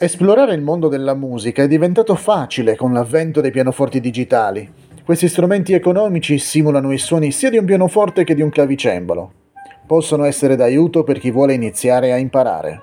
Esplorare il mondo della musica è diventato facile con l'avvento dei pianoforti digitali. Questi strumenti economici simulano i suoni sia di un pianoforte che di un clavicembalo. Possono essere d'aiuto per chi vuole iniziare a imparare.